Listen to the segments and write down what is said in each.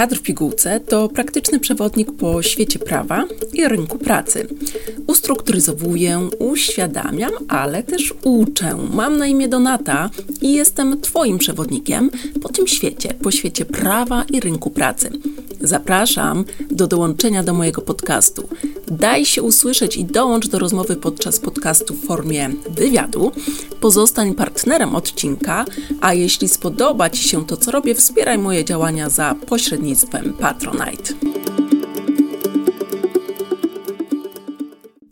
Kadr w pigułce to praktyczny przewodnik po świecie prawa i rynku pracy. Ustrukturyzowuję, uświadamiam, ale też uczę. Mam na imię Donata i jestem Twoim przewodnikiem po tym świecie, po świecie prawa i rynku pracy. Zapraszam do dołączenia do mojego podcastu. Daj się usłyszeć i dołącz do rozmowy podczas podcastu w formie wywiadu. Pozostań partnerem odcinka, a jeśli spodoba Ci się to, co robię, wspieraj moje działania za pośrednictwem Patronite.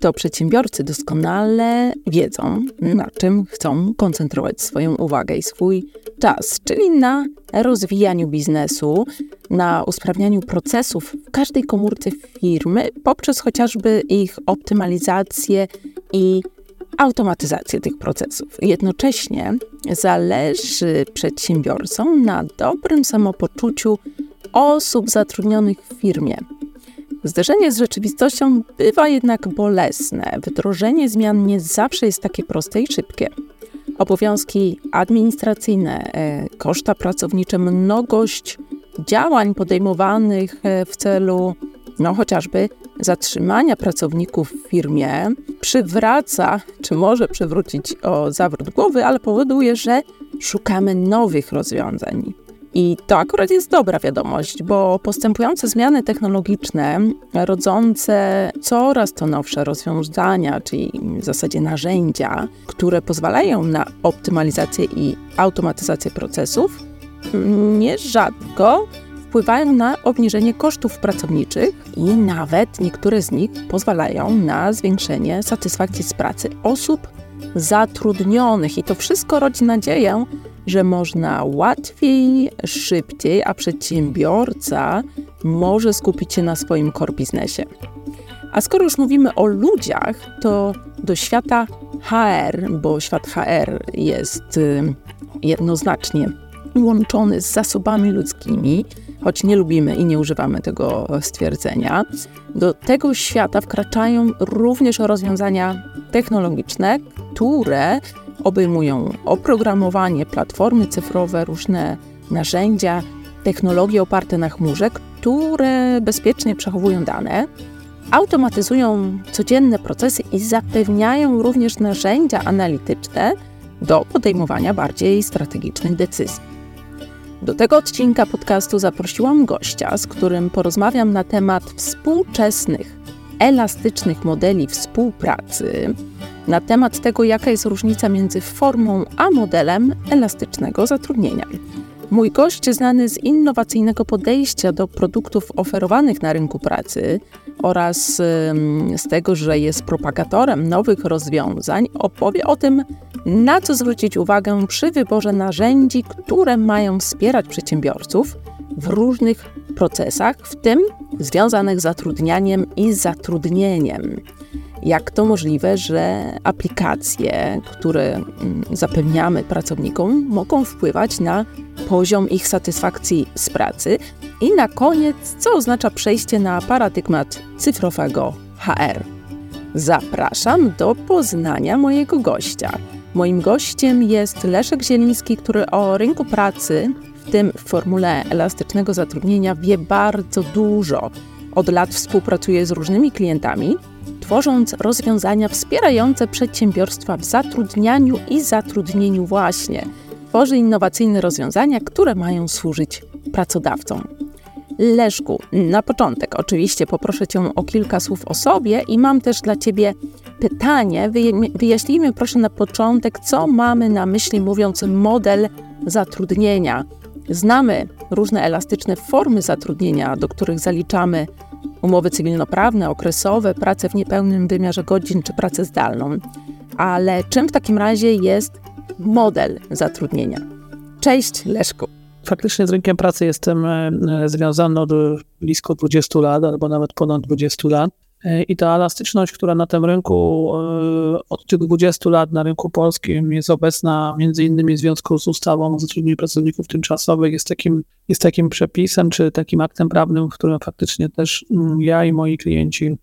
to przedsiębiorcy doskonale wiedzą, na czym chcą koncentrować swoją uwagę i swój czas, czyli na rozwijaniu biznesu, na usprawnianiu procesów w każdej komórce firmy poprzez chociażby ich optymalizację i automatyzację tych procesów. Jednocześnie zależy przedsiębiorcom na dobrym samopoczuciu osób zatrudnionych w firmie. Zderzenie z rzeczywistością bywa jednak bolesne. Wdrożenie zmian nie zawsze jest takie proste i szybkie. Obowiązki administracyjne, e, koszta pracownicze, mnogość działań podejmowanych e, w celu no chociażby zatrzymania pracowników w firmie przywraca, czy może przywrócić o zawrót głowy, ale powoduje, że szukamy nowych rozwiązań. I to akurat jest dobra wiadomość, bo postępujące zmiany technologiczne, rodzące coraz to nowsze rozwiązania, czyli w zasadzie narzędzia, które pozwalają na optymalizację i automatyzację procesów, nierzadko wpływają na obniżenie kosztów pracowniczych i nawet niektóre z nich pozwalają na zwiększenie satysfakcji z pracy osób zatrudnionych. I to wszystko rodzi nadzieję, że można łatwiej, szybciej, a przedsiębiorca może skupić się na swoim core biznesie. A skoro już mówimy o ludziach, to do świata HR, bo świat HR jest y, jednoznacznie łączony z zasobami ludzkimi, choć nie lubimy i nie używamy tego stwierdzenia. Do tego świata wkraczają również rozwiązania technologiczne, które obejmują oprogramowanie, platformy cyfrowe, różne narzędzia, technologie oparte na chmurze, które bezpiecznie przechowują dane, automatyzują codzienne procesy i zapewniają również narzędzia analityczne do podejmowania bardziej strategicznych decyzji. Do tego odcinka podcastu zaprosiłam gościa, z którym porozmawiam na temat współczesnych, elastycznych modeli współpracy, na temat tego, jaka jest różnica między formą a modelem elastycznego zatrudnienia. Mój gość, znany z innowacyjnego podejścia do produktów oferowanych na rynku pracy oraz z tego, że jest propagatorem nowych rozwiązań, opowie o tym, na co zwrócić uwagę przy wyborze narzędzi, które mają wspierać przedsiębiorców w różnych procesach, w tym związanych z zatrudnianiem i zatrudnieniem. Jak to możliwe, że aplikacje, które mm, zapewniamy pracownikom, mogą wpływać na poziom ich satysfakcji z pracy? I na koniec, co oznacza przejście na paradygmat cyfrowego HR? Zapraszam do poznania mojego gościa. Moim gościem jest Leszek Zieliński, który o rynku pracy, w tym w formule elastycznego zatrudnienia, wie bardzo dużo. Od lat współpracuje z różnymi klientami, tworząc rozwiązania wspierające przedsiębiorstwa w zatrudnianiu i zatrudnieniu właśnie. Tworzy innowacyjne rozwiązania, które mają służyć pracodawcom. Leszku, na początek oczywiście poproszę Cię o kilka słów o sobie i mam też dla Ciebie pytanie. Wyjaśnijmy proszę na początek, co mamy na myśli mówiąc model zatrudnienia. Znamy różne elastyczne formy zatrudnienia, do których zaliczamy umowy cywilnoprawne, okresowe, pracę w niepełnym wymiarze godzin czy pracę zdalną. Ale czym w takim razie jest model zatrudnienia? Cześć Leszku. Faktycznie z rynkiem pracy jestem e, związany od blisko 20 lat, albo nawet ponad 20 lat. E, I ta elastyczność, która na tym rynku e, od tych 20 lat na rynku polskim jest obecna między innymi w związku z ustawą o zatrudnieniu pracowników tymczasowych, jest takim, jest takim przepisem czy takim aktem prawnym, w którym faktycznie też mm, ja i moi klienci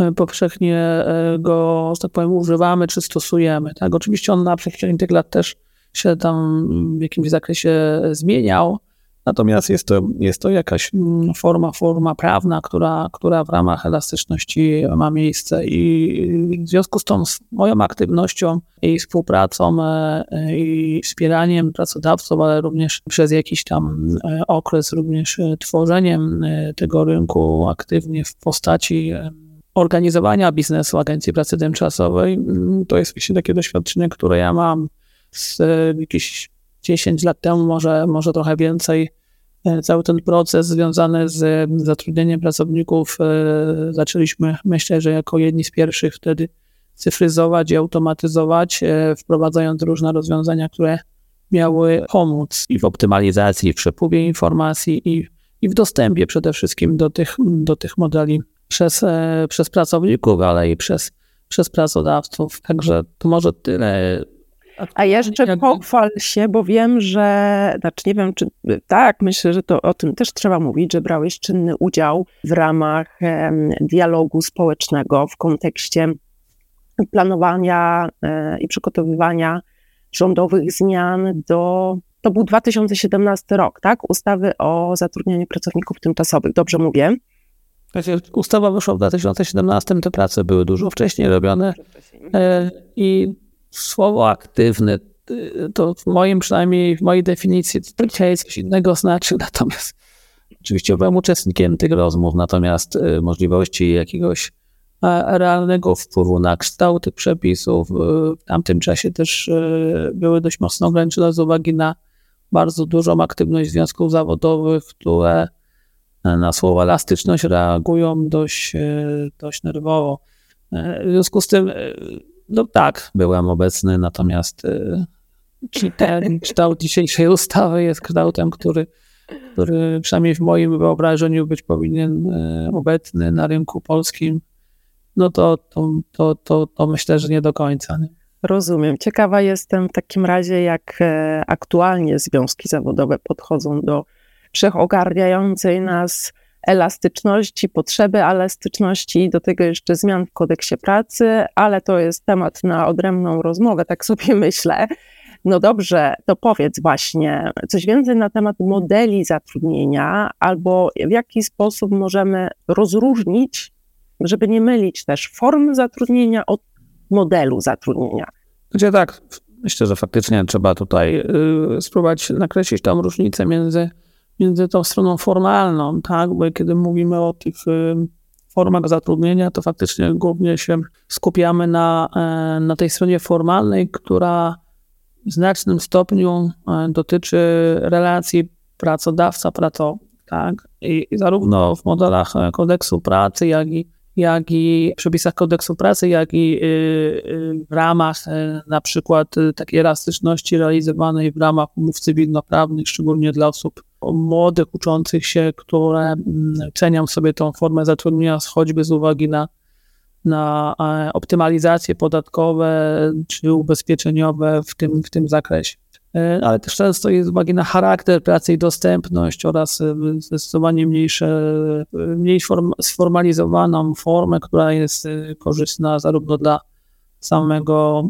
e, powszechnie go, że tak powiem, używamy czy stosujemy. Tak? Oczywiście on na przestrzeni tych lat też się tam w jakimś zakresie zmieniał, Natomiast jest to, jest to jakaś mm, forma, forma prawna, która, która w ramach elastyczności ma miejsce i w związku z tą moją aktywnością i współpracą e, i wspieraniem pracodawców, ale również przez jakiś tam e, okres również e, tworzeniem tego rynku aktywnie w postaci organizowania biznesu Agencji Pracy Tymczasowej, mm, to jest właśnie takie doświadczenie, które ja mam z jakichś 10 lat temu, może, może trochę więcej, e, cały ten proces związany z zatrudnieniem pracowników e, zaczęliśmy, myślę, że jako jedni z pierwszych wtedy cyfryzować i automatyzować, e, wprowadzając różne rozwiązania, które miały pomóc i w optymalizacji, i w przepływie informacji, i, i w dostępie przede wszystkim do tych, do tych modeli przez, przez pracowników, ale i przez, przez pracodawców. Także to może tyle a jeszcze pochwal się, bo wiem, że, znaczy nie wiem, czy tak, myślę, że to o tym też trzeba mówić, że brałeś czynny udział w ramach dialogu społecznego w kontekście planowania e, i przygotowywania rządowych zmian do, to był 2017 rok, tak? Ustawy o zatrudnianiu pracowników tymczasowych, dobrze mówię? Ustawa wyszła w 2017, te prace były dużo wcześniej robione e, i słowo aktywne to w moim przynajmniej, w mojej definicji to dzisiaj coś innego znaczy, natomiast oczywiście byłem uczestnikiem tych rozmów, natomiast y, możliwości jakiegoś realnego wpływu na kształt tych przepisów y, w tamtym czasie też y, były dość mocno ograniczone z uwagi na bardzo dużą aktywność związków zawodowych, które na słowo elastyczność reagują dość, dość nerwowo. W związku z tym no tak, byłem obecny, natomiast y, ten kształt dzisiejszej ustawy jest kształtem, który, który przynajmniej w moim wyobrażeniu być powinien y, obecny na rynku polskim. No to, to, to, to, to myślę, że nie do końca. Nie? Rozumiem. Ciekawa jestem w takim razie, jak e, aktualnie związki zawodowe podchodzą do wszechogarniającej nas elastyczności, potrzeby elastyczności, do tego jeszcze zmian w kodeksie pracy, ale to jest temat na odrębną rozmowę, tak sobie myślę. No dobrze, to powiedz właśnie coś więcej na temat modeli zatrudnienia, albo w jaki sposób możemy rozróżnić, żeby nie mylić też form zatrudnienia od modelu zatrudnienia. Gdzie tak, myślę, że faktycznie trzeba tutaj y, spróbować nakreślić tą różnicę między między tą stroną formalną, tak, bo kiedy mówimy o tych y, formach zatrudnienia, to faktycznie głównie się skupiamy na, e, na tej stronie formalnej, która w znacznym stopniu e, dotyczy relacji pracodawca-pracownik. Tak? I, I zarówno w modelach e, kodeksu pracy, jak i jak i w przepisach kodeksu pracy, jak i y, y, w ramach na przykład takiej elastyczności realizowanej w ramach umów cywilnoprawnych, szczególnie dla osób młodych, uczących się, które mm, cenią sobie tą formę zatrudnienia, choćby z uwagi na, na e, optymalizacje podatkowe czy ubezpieczeniowe w tym, w tym zakresie. E, ale też często jest uwagi na charakter pracy i dostępność oraz e, zdecydowanie mniejsze, mniej form, sformalizowaną formę, która jest korzystna zarówno dla samego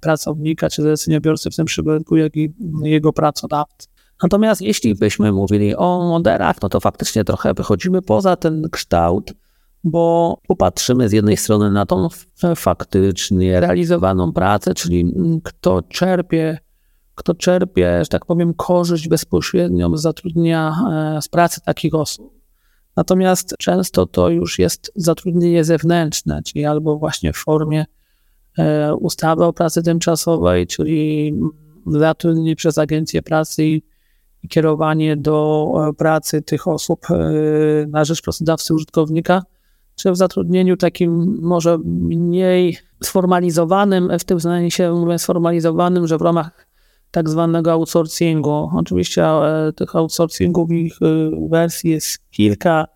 pracownika czy zleceniobiorcy w tym przypadku, jak i jego pracodawcy. Natomiast jeśli byśmy mówili o modelach, no to faktycznie trochę wychodzimy poza ten kształt, bo popatrzymy z jednej strony na tą faktycznie realizowaną pracę, czyli kto czerpie, kto czerpie, że tak powiem, korzyść bezpośrednią z zatrudnienia, e, z pracy takich osób. Natomiast często to już jest zatrudnienie zewnętrzne, czyli albo właśnie w formie e, ustawy o pracy tymczasowej, czyli zatrudnienie przez agencję pracy i kierowanie do e, pracy tych osób na rzecz pracodawcy użytkownika, czy w zatrudnieniu takim może mniej sformalizowanym, w tym sensie mówię sformalizowanym, że w ramach tak zwanego outsourcingu. Oczywiście e, tych outsourcingów ich wersji jest kilka,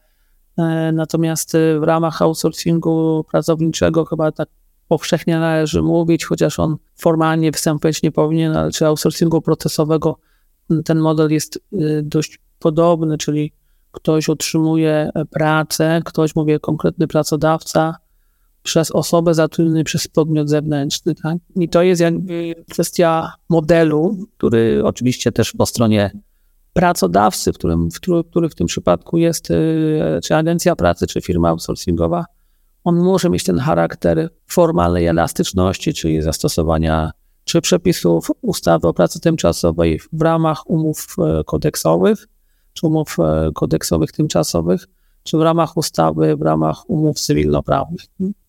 natomiast w ramach outsourcingu pracowniczego chyba tak powszechnie należy mówić, chociaż on formalnie występować nie powinien, ale czy outsourcingu procesowego ten model jest dość podobny, czyli ktoś otrzymuje pracę, ktoś, mówię, konkretny pracodawca przez osobę zatrudnioną przez podmiot zewnętrzny. Tak? I to jest jakby kwestia modelu, który oczywiście też po stronie pracodawcy, w którym, w, który, w tym przypadku jest czy agencja pracy, czy firma outsourcingowa, on może mieć ten charakter formalnej elastyczności, czyli zastosowania czy przepisów ustawy o pracy tymczasowej w ramach umów e, kodeksowych, czy umów e, kodeksowych tymczasowych, czy w ramach ustawy, w ramach umów cywilnoprawnych.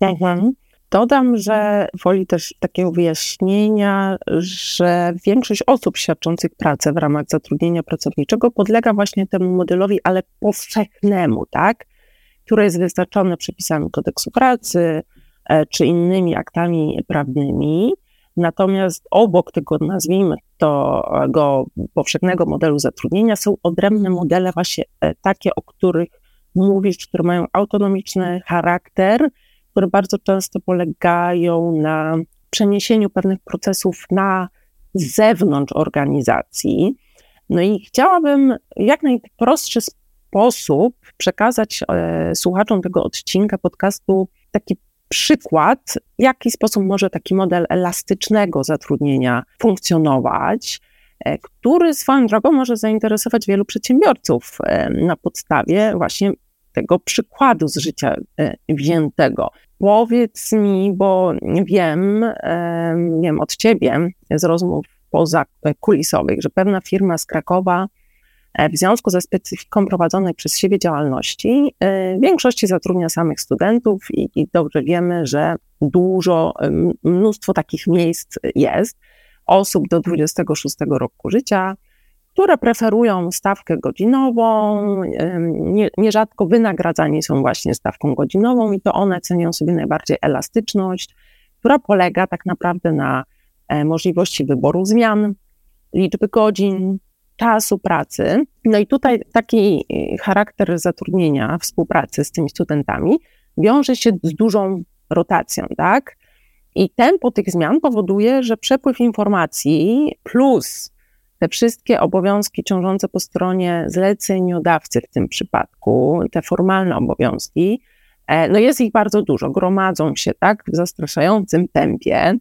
Mhm. Dodam, że woli też takiego wyjaśnienia, że większość osób świadczących pracę w ramach zatrudnienia pracowniczego podlega właśnie temu modelowi, ale powszechnemu, tak? Które jest wyznaczone przepisami kodeksu pracy e, czy innymi aktami prawnymi. Natomiast obok tego, nazwijmy to, go powszechnego modelu zatrudnienia, są odrębne modele, właśnie e, takie, o których mówisz, które mają autonomiczny charakter, które bardzo często polegają na przeniesieniu pewnych procesów na zewnątrz organizacji. No i chciałabym jak najprostszy sposób przekazać e, słuchaczom tego odcinka podcastu taki przykład, w jaki sposób może taki model elastycznego zatrudnienia funkcjonować, e, który swoją drogą może zainteresować wielu przedsiębiorców e, na podstawie właśnie tego przykładu z życia e, wziętego. Powiedz mi, bo wiem, wiem od ciebie z rozmów poza kulisowych, że pewna firma z Krakowa E, w związku ze specyfiką prowadzonej przez siebie działalności, e, w większości zatrudnia samych studentów i, i dobrze wiemy, że dużo, mnóstwo takich miejsc jest, osób do 26 roku życia, które preferują stawkę godzinową, nie, nierzadko wynagradzani są właśnie stawką godzinową i to one cenią sobie najbardziej elastyczność, która polega tak naprawdę na e, możliwości wyboru zmian, liczby godzin, czasu pracy. No i tutaj taki y, charakter zatrudnienia, współpracy z tymi studentami wiąże się z dużą rotacją, tak? I tempo tych zmian powoduje, że przepływ informacji plus te wszystkie obowiązki ciążące po stronie zleceniodawcy w tym przypadku, te formalne obowiązki, e, no jest ich bardzo dużo, gromadzą się tak w zastraszającym tempie.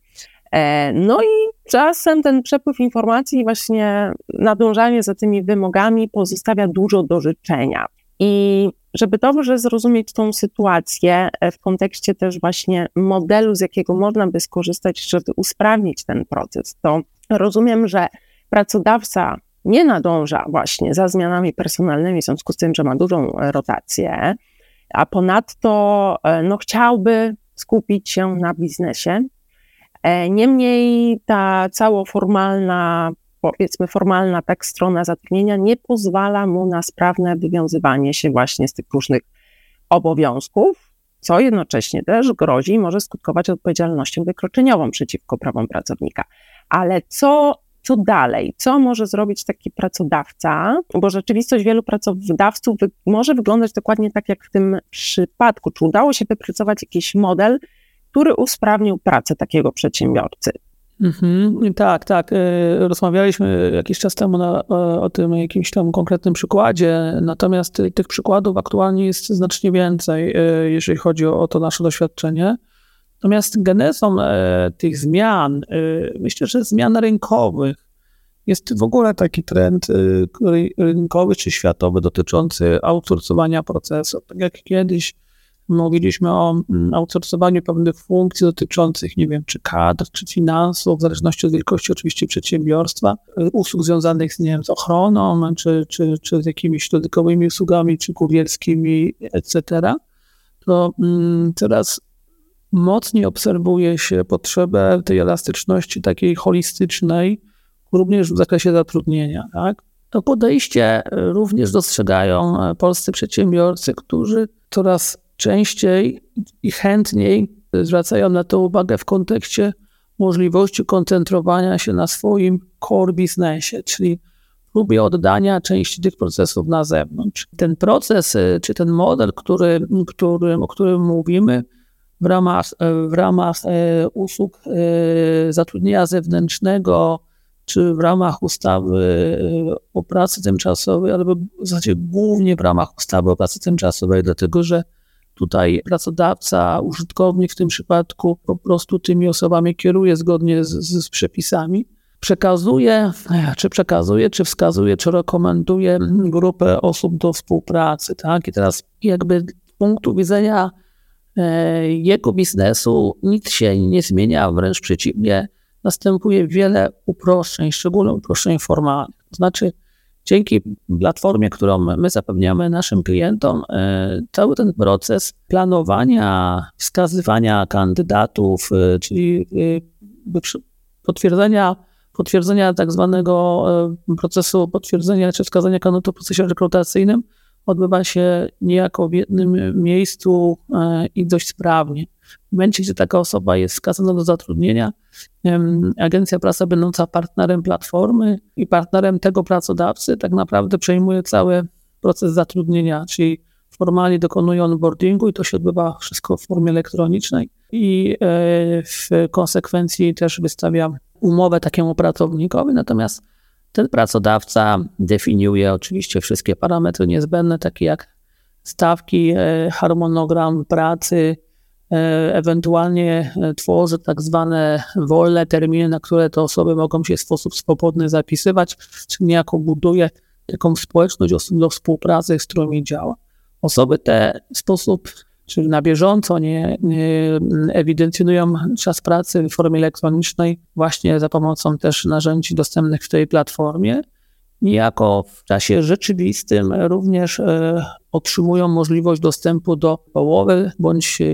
E, no i czasem ten przepływ informacji, właśnie nadążanie za tymi wymogami pozostawia dużo do życzenia. I żeby dobrze zrozumieć tą sytuację e, w kontekście też właśnie modelu, z jakiego można by skorzystać, żeby usprawnić ten proces, to rozumiem, że pracodawca nie nadąża właśnie za zmianami personalnymi, w związku z tym, że ma dużą rotację, a ponadto e, no, chciałby skupić się na biznesie, E, niemniej ta całoformalna, powiedzmy formalna tak strona zatrudnienia nie pozwala mu na sprawne wywiązywanie się właśnie z tych różnych obowiązków, co jednocześnie też grozi i może skutkować odpowiedzialnością wykroczeniową przeciwko prawom pracownika. Ale co, co dalej? Co może zrobić taki pracodawca? Bo rzeczywistość wielu pracodawców może wyglądać dokładnie tak jak w tym przypadku. Czy udało się wypracować jakiś model, który usprawnił pracę takiego przedsiębiorcy. Mhm, tak, tak. E, rozmawialiśmy jakiś czas temu na, o tym jakimś tam konkretnym przykładzie, natomiast tych przykładów aktualnie jest znacznie więcej, e, jeżeli chodzi o, to nasze doświadczenie. Natomiast genezą e, tych zmian, myślę, że zmian rynkowych, jest w ogóle taki trend rynkowy czy światowy dotyczący outsourcowania procesów. Tak jak kiedyś Mówiliśmy o mm, outsourcowaniu pewnych funkcji dotyczących, nie wiem, czy kadr, czy finansów, w zależności od wielkości oczywiście przedsiębiorstwa, usług związanych z, nie wiem, z ochroną, czy, czy, czy z jakimiś dodatkowymi usługami, czy kurierskimi, etc., to mm, teraz mocniej obserwuje się potrzebę tej elastyczności takiej holistycznej, również w zakresie zatrudnienia. Tak? To podejście również dostrzegają e, polscy przedsiębiorcy, którzy coraz częściej i chętniej zwracają na to uwagę w kontekście możliwości koncentrowania się na swoim core biznesie, czyli próbie oddania części tych procesów na zewnątrz. Ten proces, czy ten model, który, który, o którym mówimy, w ramach, w ramach y, usług y, zatrudnienia zewnętrznego, czy w ramach ustawy o pracy tymczasowej, albo w zasadzie głównie w ramach ustawy o pracy tymczasowej, dlatego że Tutaj pracodawca, użytkownik w tym przypadku po prostu tymi osobami kieruje zgodnie z, z przepisami. przekazuje, czy przekazuje, czy wskazuje, czy rekomenduje grupę osób do współpracy, tak? I teraz jakby z punktu widzenia e, jego biznesu nic się nie zmienia, wręcz przeciwnie, następuje wiele uproszczeń, szczególnie uproszczeń formalnych. To znaczy, dzięki platformie, którą my zapewniamy naszym klientom, e, cały ten proces planowania, wskazywania kandydatów, e, czyli potwierdzenia potwierdzenia tak zwanego e, procesu potwierdzenia czy wskazania kandydatu w procesie rekrutacyjnym odbywa się niejako w jednym miejscu e, i dość sprawnie. W momencie, gdzie taka osoba jest wskazana do zatrudnienia, agencja pracy będąca partnerem platformy i partnerem tego pracodawcy tak naprawdę przejmuje cały proces zatrudnienia, czyli formalnie dokonuje onboardingu i to się odbywa wszystko w formie elektronicznej i e, w konsekwencji też wystawia umowę takiemu pracownikowi, natomiast ten pracodawca definiuje oczywiście wszystkie parametry niezbędne, takie jak stawki, e, harmonogram pracy, e, ewentualnie e, tworzy tak zwane wolne terminy, na które te osoby mogą się w sposób swobodny zapisywać, czyli niejako buduje taką społeczność do współpracy, z którymi działa. Osoby te w sposób czyli na bieżąco nie, nie, ewidencjonują czas pracy w formie elektronicznej właśnie za pomocą też narzędzi dostępnych w tej platformie. Niejako w czasie rzeczywistym również e, otrzymują możliwość dostępu do połowy bądź e,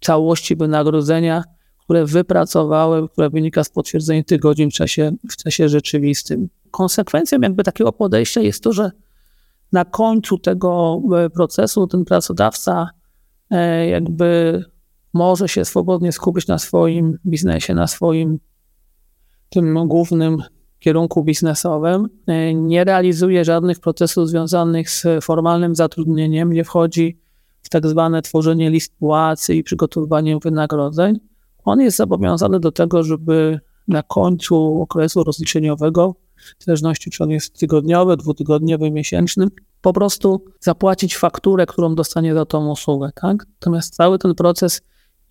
całości wynagrodzenia, które wypracowały, które wynika z potwierdzenia tych godzin w czasie, w czasie rzeczywistym. Konsekwencją jakby takiego podejścia jest to, że na końcu tego e, procesu ten pracodawca jakby może się swobodnie skupić na swoim biznesie, na swoim tym głównym kierunku biznesowym, e, nie realizuje żadnych procesów związanych z formalnym zatrudnieniem, nie wchodzi w tak zwane tworzenie list płacy i przygotowywanie wynagrodzeń. On jest zobowiązany do tego, żeby na końcu okresu rozliczeniowego, w zależności czy on jest tygodniowy, dwutygodniowy, miesięczny, po prostu zapłacić fakturę, którą dostanie za tą usługę. Tak? Natomiast cały ten proces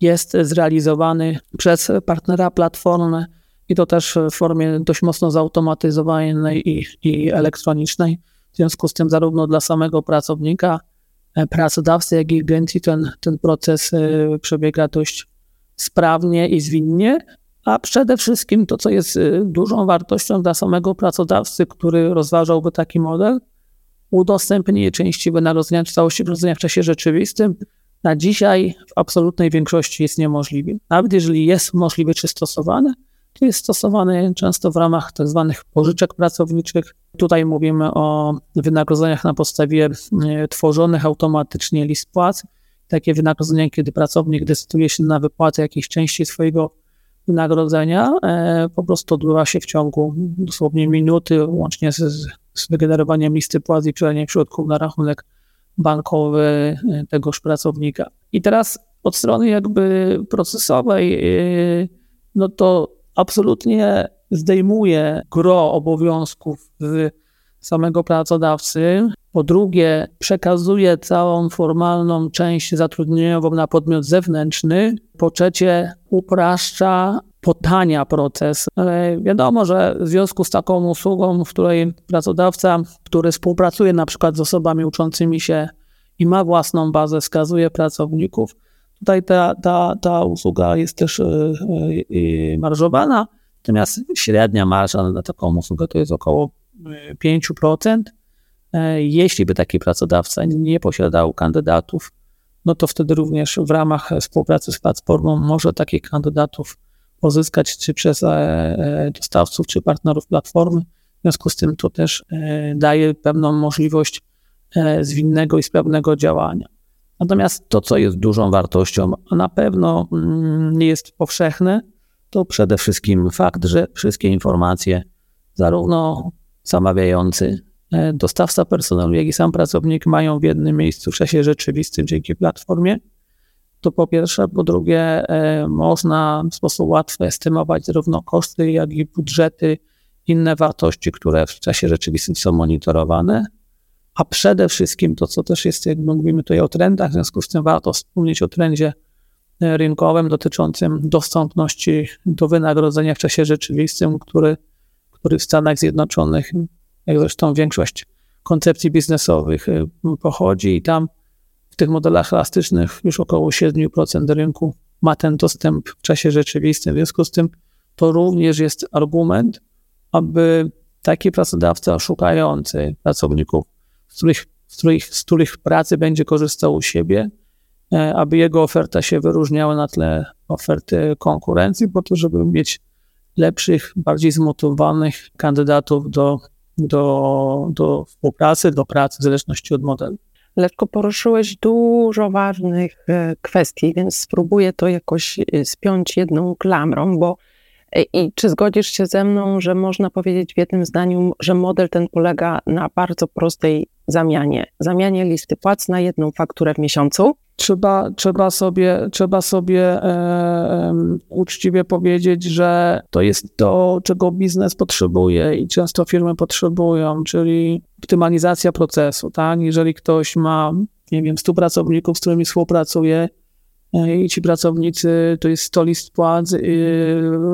jest zrealizowany przez partnera platformy i to też w formie dość mocno zautomatyzowanej i, i elektronicznej. W związku z tym zarówno dla samego pracownika, e, pracodawcy, jak i agencji ten, ten proces e, przebiega dość sprawnie i zwinnie, a przede wszystkim to, co jest e, dużą wartością dla samego pracodawcy, który rozważałby taki model, udostępnienie części wynagrodzenia czy całości wynagrodzenia w czasie rzeczywistym na dzisiaj w absolutnej większości jest niemożliwe. Nawet jeżeli jest możliwe czy stosowane, to jest stosowane często w ramach tzw. Tak pożyczek pracowniczych. Tutaj mówimy o wynagrodzeniach na podstawie e, tworzonych automatycznie list płac. Takie wynagrodzenia, kiedy pracownik decyduje się na wypłatę jakiejś części swojego wynagrodzenia, e, po prostu odbywa się w ciągu dosłownie minuty, łącznie z z wygenerowaniem listy płac i przedaniem środków na rachunek bankowy e, tegoż pracownika. I teraz od strony jakby procesowej, e, no to absolutnie zdejmuje gro obowiązków z samego pracodawcy. Po drugie, przekazuje całą formalną część zatrudnieniową na podmiot zewnętrzny. Po trzecie, upraszcza potania proces. Ale wiadomo, że w związku z taką usługą, w której pracodawca, który współpracuje na przykład z osobami uczącymi się i ma własną bazę, wskazuje pracowników, tutaj ta, ta, ta usługa jest też yy, marżowana, natomiast średnia marża na taką usługę to jest około 5%. Jeśli by taki pracodawca nie posiadał kandydatów, no to wtedy również w ramach współpracy z platformą może takich kandydatów pozyskać czy przez e, e, dostawców, czy partnerów platformy. W związku z tym to też e, daje pewną możliwość zwinnego i sprawnego działania. Natomiast to, co jest dużą wartością, a na pewno mm, nie jest powszechne, to przede wszystkim fakt, że wszystkie informacje, zarówno zamawiający, dostawca personelu, jak i sam pracownik mają w jednym miejscu w czasie rzeczywistym dzięki platformie to po pierwsze. Po drugie, e, można w sposób łatwy estymować zarówno koszty, jak i budżety, inne wartości, które w czasie rzeczywistym są monitorowane. A przede wszystkim to, co też jest, jak mówimy tutaj o trendach, w związku z tym warto wspomnieć o trendzie e, rynkowym dotyczącym dostępności do wynagrodzenia w czasie rzeczywistym, który który w Stanach Zjednoczonych, jak zresztą większość koncepcji biznesowych pochodzi i tam w tych modelach elastycznych już około 7% rynku ma ten dostęp w czasie rzeczywistym. W związku z tym to również jest argument, aby taki pracodawca szukający pracowników, z których, z których, z których pracy będzie korzystał u siebie, e, aby jego oferta się wyróżniała na tle oferty konkurencji, po to, żeby mieć lepszych, bardziej zmotywowanych kandydatów do, do, do współpracy, do pracy, w zależności od modelu. Leszko, poruszyłeś dużo ważnych e, kwestii, więc spróbuję to jakoś e, spiąć jedną klamrą, bo e, i czy zgodzisz się ze mną, że można powiedzieć w jednym zdaniu, że model ten polega na bardzo prostej zamianie? Zamianie listy płac na jedną fakturę w miesiącu? trzeba, trzeba sobie, trzeba sobie e, uczciwie powiedzieć, że to jest to, czego biznes potrzebuje i często firmy potrzebują, czyli optymalizacja procesu. Tak? Jeżeli ktoś ma, nie wiem, 100 pracowników, z którymi współpracuje, e, i ci pracownicy to jest 100 list płac, e,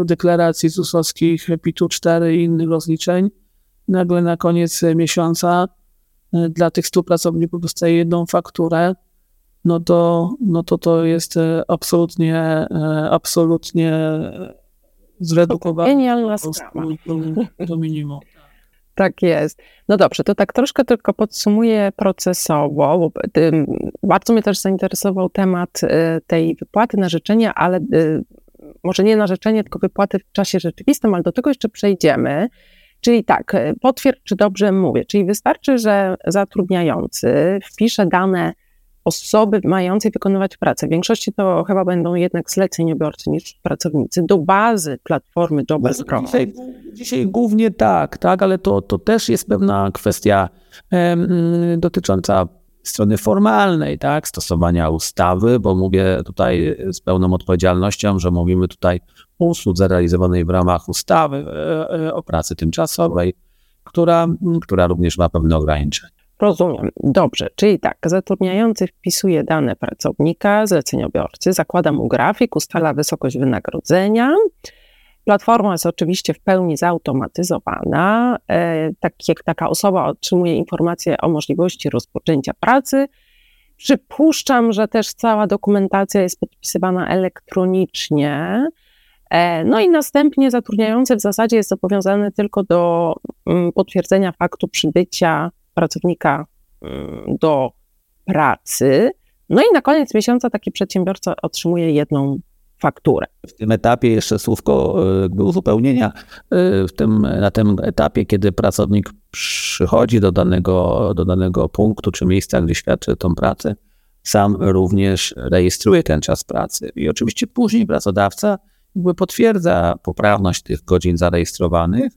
deklaracji ZUS-owskich, PIT-u 4 i innych rozliczeń. Nagle na koniec miesiąca dla tych 100 pracowników dostaje jedną fakturę, no to, no to to jest e, absolutnie, e, absolutnie zredukowane Genialna sprawa. Do, do minimum. Tak jest. No dobrze, to tak troszkę tylko podsumuję procesowo, bardzo mnie też zainteresował temat tej wypłaty na życzenie, ale może nie na życzenie, tylko wypłaty w czasie rzeczywistym, ale do tego jeszcze przejdziemy. Czyli tak, potwierdź, czy dobrze mówię. Czyli wystarczy, że zatrudniający wpisze dane osoby mającej wykonywać pracę. W większości to chyba będą jednak zleceniobiorcy niż pracownicy do bazy platformy JobS.com. Dzisiaj, dzisiaj głównie tak, tak, ale to, to też jest pewna kwestia dotycząca strony formalnej, tak, stosowania ustawy, bo mówię tutaj z pełną odpowiedzialnością, że mówimy tutaj o usłudze realizowanej w ramach ustawy e, e, o pracy tymczasowej, która, która również ma pewne ograniczenia. Rozumiem. Dobrze, czyli tak, zatrudniający wpisuje dane pracownika, zleceniobiorcy, zakłada mu grafik, ustala wysokość wynagrodzenia. Platforma jest oczywiście w pełni zautomatyzowana. E, tak jak taka osoba otrzymuje informacje o możliwości rozpoczęcia pracy, przypuszczam, że też cała dokumentacja jest podpisywana elektronicznie. E, no i następnie zatrudniający w zasadzie jest zobowiązany tylko do mm, potwierdzenia faktu przybycia pracownika mm, do pracy. No i na koniec miesiąca taki przedsiębiorca otrzymuje jedną fakturę. W tym etapie jeszcze słówko e, jakby uzupełnienia. E, w tym, na tym etapie, kiedy pracownik przychodzi do danego, do danego punktu czy miejsca, gdzie świadczy tą pracę, sam również rejestruje ten czas pracy. I oczywiście później pracodawca jakby potwierdza poprawność tych godzin zarejestrowanych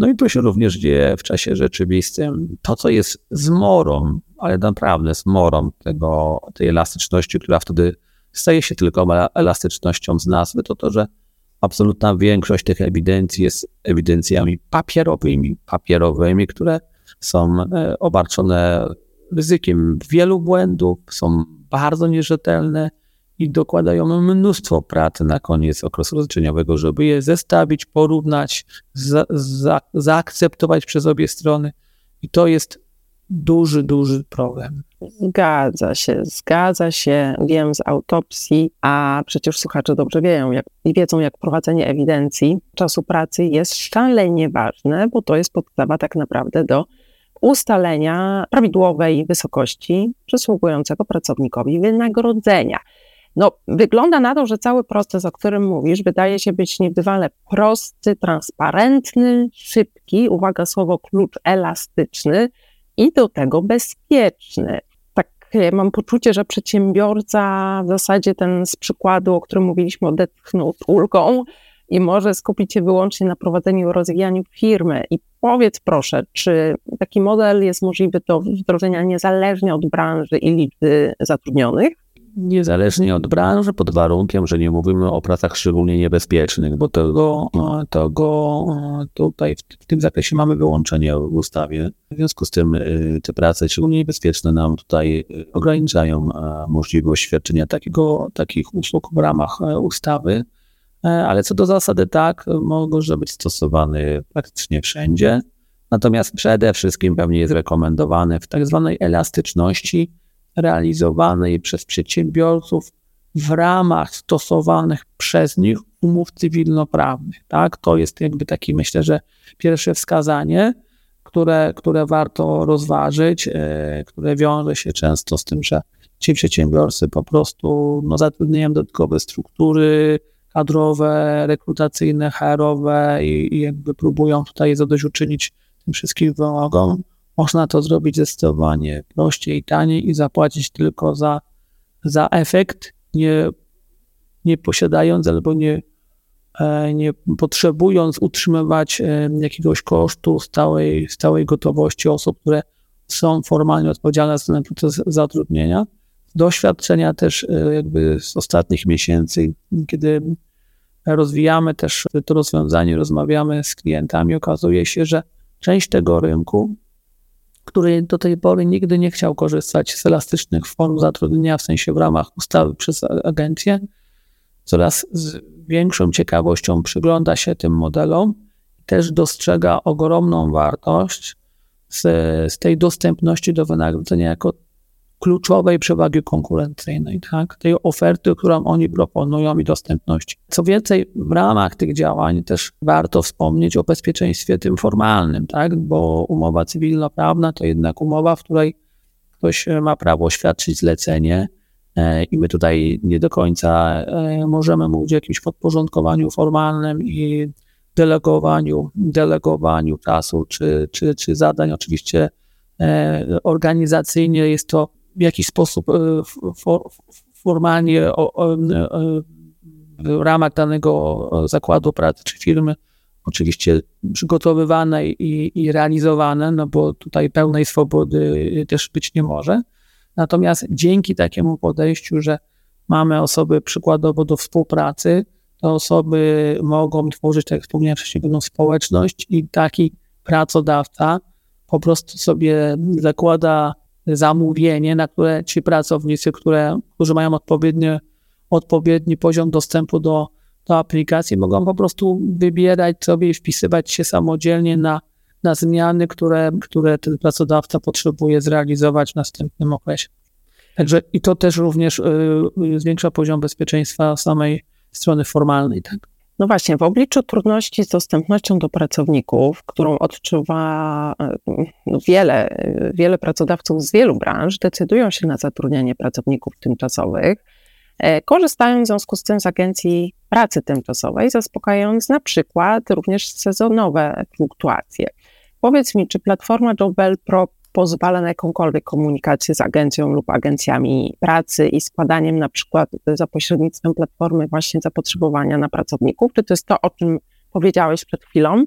no i to się również dzieje w czasie rzeczywistym. To, co jest zmorą, ale naprawdę zmorą tego, tej elastyczności, która wtedy staje się tylko elastycznością z nazwy, to to, że absolutna większość tych ewidencji jest ewidencjami papierowymi, papierowymi, które są e, obarczone ryzykiem wielu błędów, są bardzo nierzetelne i dokładają mnóstwo pracy na koniec okresu rozliczeniowego, żeby je zestawić, porównać, za, za, zaakceptować przez obie strony. I to jest duży, duży problem. Zgadza się, zgadza się. Wiem z autopsji, a przecież słuchacze dobrze wiedzą, jak, wiedzą, jak prowadzenie ewidencji czasu pracy jest szalenie ważne, bo to jest podstawa tak naprawdę do ustalenia prawidłowej wysokości przysługującego pracownikowi wynagrodzenia. No, wygląda na to, że cały proces, o którym mówisz, wydaje się być niebywale prosty, transparentny, szybki, uwaga, słowo klucz elastyczny i do tego bezpieczny. Tak mam poczucie, że przedsiębiorca w zasadzie ten z przykładu, o którym mówiliśmy, odetchnął ulgą i może skupić się wyłącznie na prowadzeniu i rozwijaniu firmy. I powiedz proszę, czy taki model jest możliwy do wdrożenia niezależnie od branży i liczby zatrudnionych? Niezależnie od branży, pod warunkiem, że nie mówimy o pracach szczególnie niebezpiecznych, bo tego, tego tutaj w tym zakresie mamy wyłączenie w ustawie. W związku z tym y, te prace szczególnie niebezpieczne nam tutaj y, ograniczają możliwość świadczenia takiego, takich usług w ramach ustawy. ale co do zasady tak, może być stosowany praktycznie wszędzie. Natomiast przede wszystkim pewnie jest rekomendowany w tak zwanej elastyczności realizowanej przez przedsiębiorców w ramach stosowanych przez nich umów cywilnoprawnych. Tak? To jest jakby taki, myślę, że pierwsze wskazanie, które, które warto rozważyć, e, które wiąże się często z tym, że ci przedsiębiorcy po prostu no, zatrudniają dodatkowe struktury kadrowe, rekrutacyjne, HR-owe i, i jakby próbują tutaj zadośćuczynić tym wszystkim wymogom. Można to zrobić zdecydowanie prościej, taniej i zapłacić tylko za, za efekt, nie, nie posiadając albo nie, e, nie potrzebując utrzymywać e, jakiegoś kosztu stałej, stałej gotowości osób, które są formalnie odpowiedzialne za ten proces zatrudnienia. Doświadczenia też e, jakby z ostatnich miesięcy, kiedy rozwijamy też to rozwiązanie, rozmawiamy z klientami, okazuje się, że część tego rynku który do tej pory nigdy nie chciał korzystać z elastycznych form zatrudnienia, w sensie w ramach ustawy przez agencję, coraz z większą ciekawością przygląda się tym modelom i też dostrzega ogromną wartość z, z tej dostępności do wynagrodzenia jako kluczowej przewagi konkurencyjnej, tak? tej oferty, którą oni proponują i dostępności. Co więcej, w ramach tych działań też warto wspomnieć o bezpieczeństwie tym formalnym, tak? bo umowa cywilnoprawna to jednak umowa, w której ktoś ma prawo świadczyć zlecenie e, i my tutaj nie do końca e, możemy mówić o jakimś podporządkowaniu formalnym i delegowaniu, delegowaniu czasu czy, czy, czy zadań. Oczywiście e, organizacyjnie jest to w jakiś sposób e, formalnie w ramach danego zakładu pracy czy firmy oczywiście przygotowywane i, i realizowane, no bo tutaj pełnej swobody też być nie może. Natomiast dzięki takiemu podejściu, że mamy osoby przykładowo do współpracy, te osoby mogą tworzyć, tak jak wspomniałem wcześniej, pewną społeczność i taki pracodawca po prostu sobie zakłada zamówienie, na które ci pracownicy, które, którzy mają odpowiedni, odpowiedni poziom dostępu do, do aplikacji, mogą po prostu wybierać sobie i wpisywać się samodzielnie na, na zmiany, które, które ten pracodawca potrzebuje zrealizować w następnym okresie. Także i to też również y, y zwiększa poziom bezpieczeństwa samej strony formalnej. Tak? No właśnie, w obliczu trudności z dostępnością do pracowników, którą odczuwa no wiele, wiele pracodawców z wielu branż, decydują się na zatrudnianie pracowników tymczasowych, e, korzystają w związku z tym z agencji pracy tymczasowej, zaspokajając na przykład również sezonowe fluktuacje. Powiedz mi, czy platforma Jobel Pro pozwala na jakąkolwiek komunikację z agencją lub agencjami pracy i składaniem na przykład za pośrednictwem platformy właśnie zapotrzebowania na pracowników? Czy to jest to, o czym powiedziałeś przed chwilą?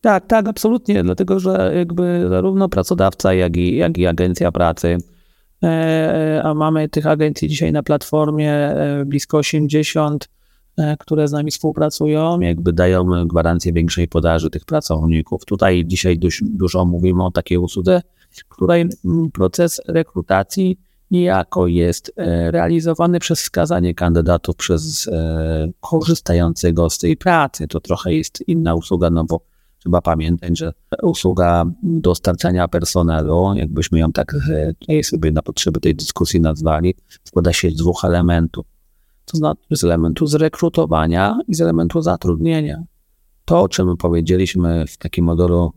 Tak, tak, absolutnie, dlatego że jakby zarówno pracodawca, jak i, jak i agencja pracy, e, a mamy tych agencji dzisiaj na platformie e, blisko 80, E, które z nami współpracują, jakby dają gwarancję większej podaży tych pracowników. Tutaj dzisiaj dość dużo mówimy o takiej usłudze, w której proces rekrutacji niejako jest e, realizowany przez wskazanie kandydatów przez e, korzystającego z tej pracy. To trochę jest inna usługa, no bo trzeba pamiętać, że usługa dostarczania personelu, jakbyśmy ją tak sobie na potrzeby tej dyskusji nazwali, składa się z dwóch elementów to znaczy z elementu zrekrutowania i z elementu zatrudnienia. To, o czym powiedzieliśmy w takim modelu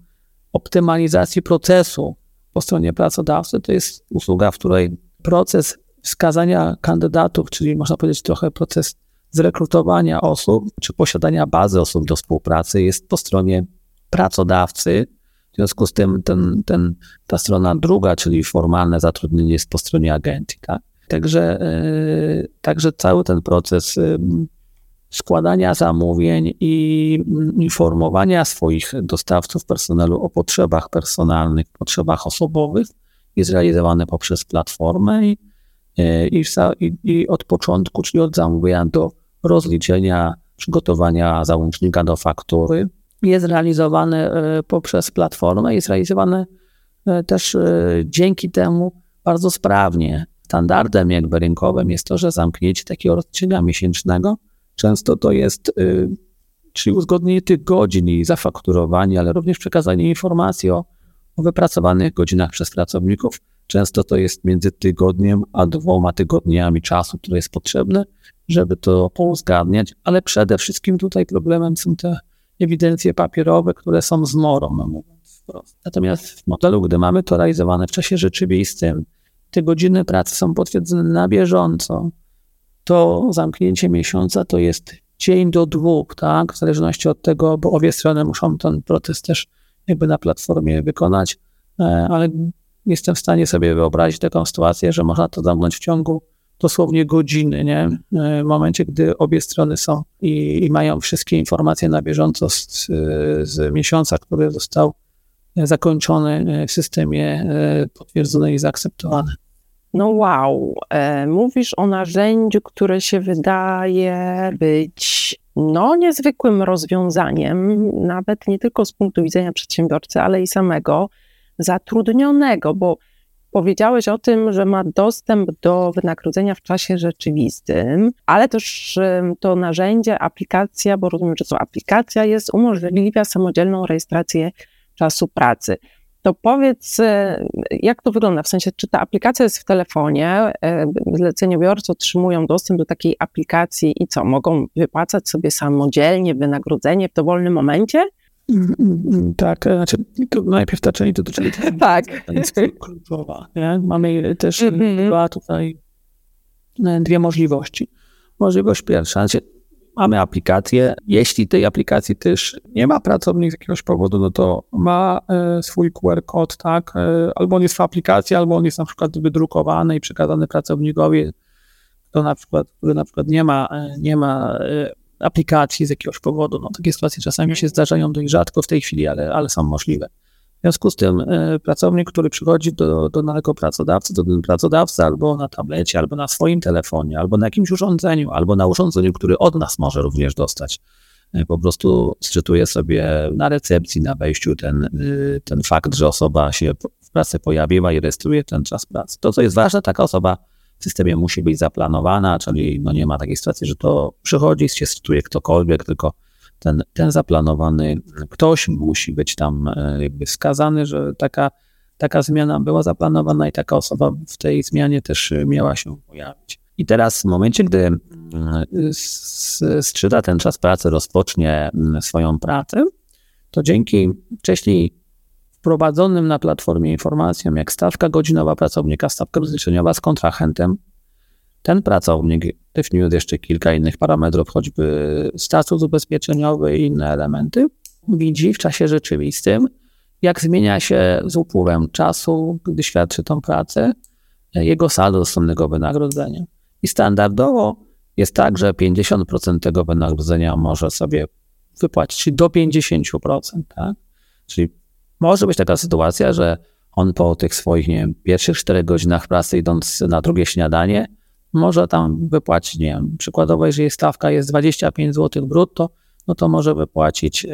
optymalizacji procesu po stronie pracodawcy, to jest usługa, w której proces wskazania kandydatów, czyli można powiedzieć trochę proces zrekrutowania osób, czy posiadania bazy osób do współpracy jest po stronie pracodawcy. W związku z tym ten, ten, ta strona druga, czyli formalne zatrudnienie jest po stronie agencji. Tak? Także, e, także cały ten proces e, składania zamówień i mm, informowania swoich dostawców personelu o potrzebach personalnych, potrzebach osobowych jest realizowany poprzez platformę i, e, i, i, od początku, czyli od zamówienia do rozliczenia, przygotowania załącznika do faktury jest realizowane poprzez platformę, jest realizowane też dzięki temu bardzo sprawnie standardem jakby rynkowym jest to, że zamknięcie takiego rozliczenia miesięcznego Często to jest, y, czyli uzgodnienie tych godzin i zafakturowanie, ale również przekazanie informacji o, o wypracowanych godzinach przez pracowników. Często to jest między tygodniem a dwoma tygodniami czasu, który jest potrzebny, żeby to uzgadniać, ale przede wszystkim tutaj problemem są te ewidencje papierowe, które są zmorą, no mówiąc wprost. Natomiast w modelu, gdy mamy to realizowane w czasie rzeczywistym, te godziny pracy są potwierdzone na bieżąco, to zamknięcie miesiąca to jest dzień do dwóch, tak? W zależności od tego, bo obie strony muszą ten proces też jakby na platformie wykonać, e, ale jestem w stanie sobie wyobrazić taką sytuację, że można to zamknąć w ciągu dosłownie godziny, nie? E, w momencie, gdy obie strony są i, i mają wszystkie informacje na bieżąco z, z miesiąca, który został zakończony w systemie e, potwierdzony i zaakceptowany. No wow, e, mówisz o narzędziu, które się wydaje być no niezwykłym rozwiązaniem, nawet nie tylko z punktu widzenia przedsiębiorcy, ale i samego zatrudnionego, bo powiedziałeś o tym, że ma dostęp do wynagrodzenia w czasie rzeczywistym, ale też to narzędzie, aplikacja, bo rozumiem, że to aplikacja jest, umożliwia samodzielną rejestrację czasu pracy. To powiedz, e, jak to wygląda? W sensie, czy ta aplikacja jest w telefonie, e, zleceniobiorcy otrzymują dostęp do takiej aplikacji i co? Mogą wypłacać sobie samodzielnie wynagrodzenie w dowolnym momencie? Tak, e, znaczy to najpierw ta część dotyczy tak. kluczowa. Nie? Mamy też mm dwa tutaj dwie możliwości. Możliwość pierwsza, znaczy mamy aplikację. Jeśli tej aplikacji też nie ma pracownik z jakiegoś powodu, no to ma e, swój QR kod, tak? E, albo on jest w aplikacji, albo on jest na przykład wydrukowany i przekazany pracownikowi, kto na przykład, który na przykład nie ma, e, nie ma aplikacji z jakiegoś powodu. No, takie sytuacje czasami się zdarzają dość rzadko w tej chwili, ale, ale są możliwe. W związku z tym e, pracownik, który przychodzi do, do danego pracodawcy, do ten pracodawcy albo na tablecie, albo na swoim telefonie, albo na jakimś urządzeniu, albo na urządzeniu, który od nas może również dostać, e, po prostu sczytuje sobie na recepcji, na wejściu ten, e, ten fakt, że osoba się w pracy pojawiła i rejestruje ten czas pracy. To, co jest ważne, taka osoba w systemie musi być zaplanowana, czyli no nie ma takiej sytuacji, że to przychodzi, się sczytuje ktokolwiek, tylko ten, ten zaplanowany ktoś musi być tam e, jakby wskazany, że taka, taka zmiana była zaplanowana i taka osoba w tej zmianie też miała się pojawić. I teraz w momencie, gdy e, skrzyda ten czas pracy rozpocznie swoją pracę, to dzięki wcześniej wprowadzonym na platformie informacjom, jak stawka godzinowa pracownika, stawka rozliczeniowa z kontrahentem, ten pracownik definiując jeszcze kilka innych parametrów, choćby status ubezpieczeniowy i inne elementy, widzi w czasie rzeczywistym, jak zmienia się z upływem czasu, gdy świadczy tą pracę, jego saldo dostępnego wynagrodzenia. I standardowo jest tak, że 50% tego wynagrodzenia może sobie wypłacić do 50%. Tak? Czyli może być taka sytuacja, że on po tych swoich, nie wiem, pierwszych 4 godzinach pracy, idąc na drugie śniadanie, może tam wypłacić, nie wiem, przykładowo, jeżeli stawka jest 25 zł brutto, no to może wypłacić e,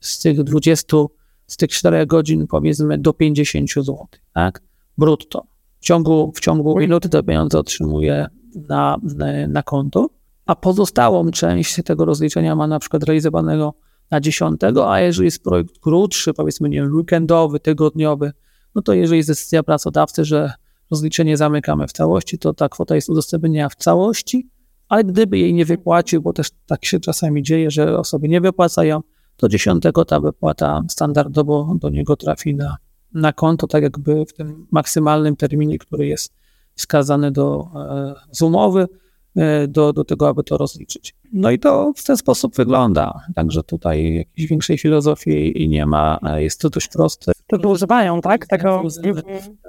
z tych 20, z tych 4 godzin powiedzmy do 50 zł, tak, brutto. W ciągu, w ciągu minuty te pieniądze otrzymuje na, na konto, a pozostałą część tego rozliczenia ma na przykład realizowanego na 10, a jeżeli jest projekt krótszy, powiedzmy, nie wiem, weekendowy, tygodniowy, no to jeżeli jest decyzja pracodawcy, że rozliczenie zamykamy w całości, to ta kwota jest udostępnienia w całości, ale gdyby jej nie wypłacił, bo też tak się czasami dzieje, że osoby nie wypłacają, to dziesiątego ta wypłata standardowo do niego trafi na, na konto, tak jakby w tym maksymalnym terminie, który jest wskazany do, e, z umowy, do, do tego, aby to rozliczyć. No i to w ten sposób wygląda. Także tutaj jakiejś większej filozofii nie ma. E, jest to dość proste. To używają, tak? Tego...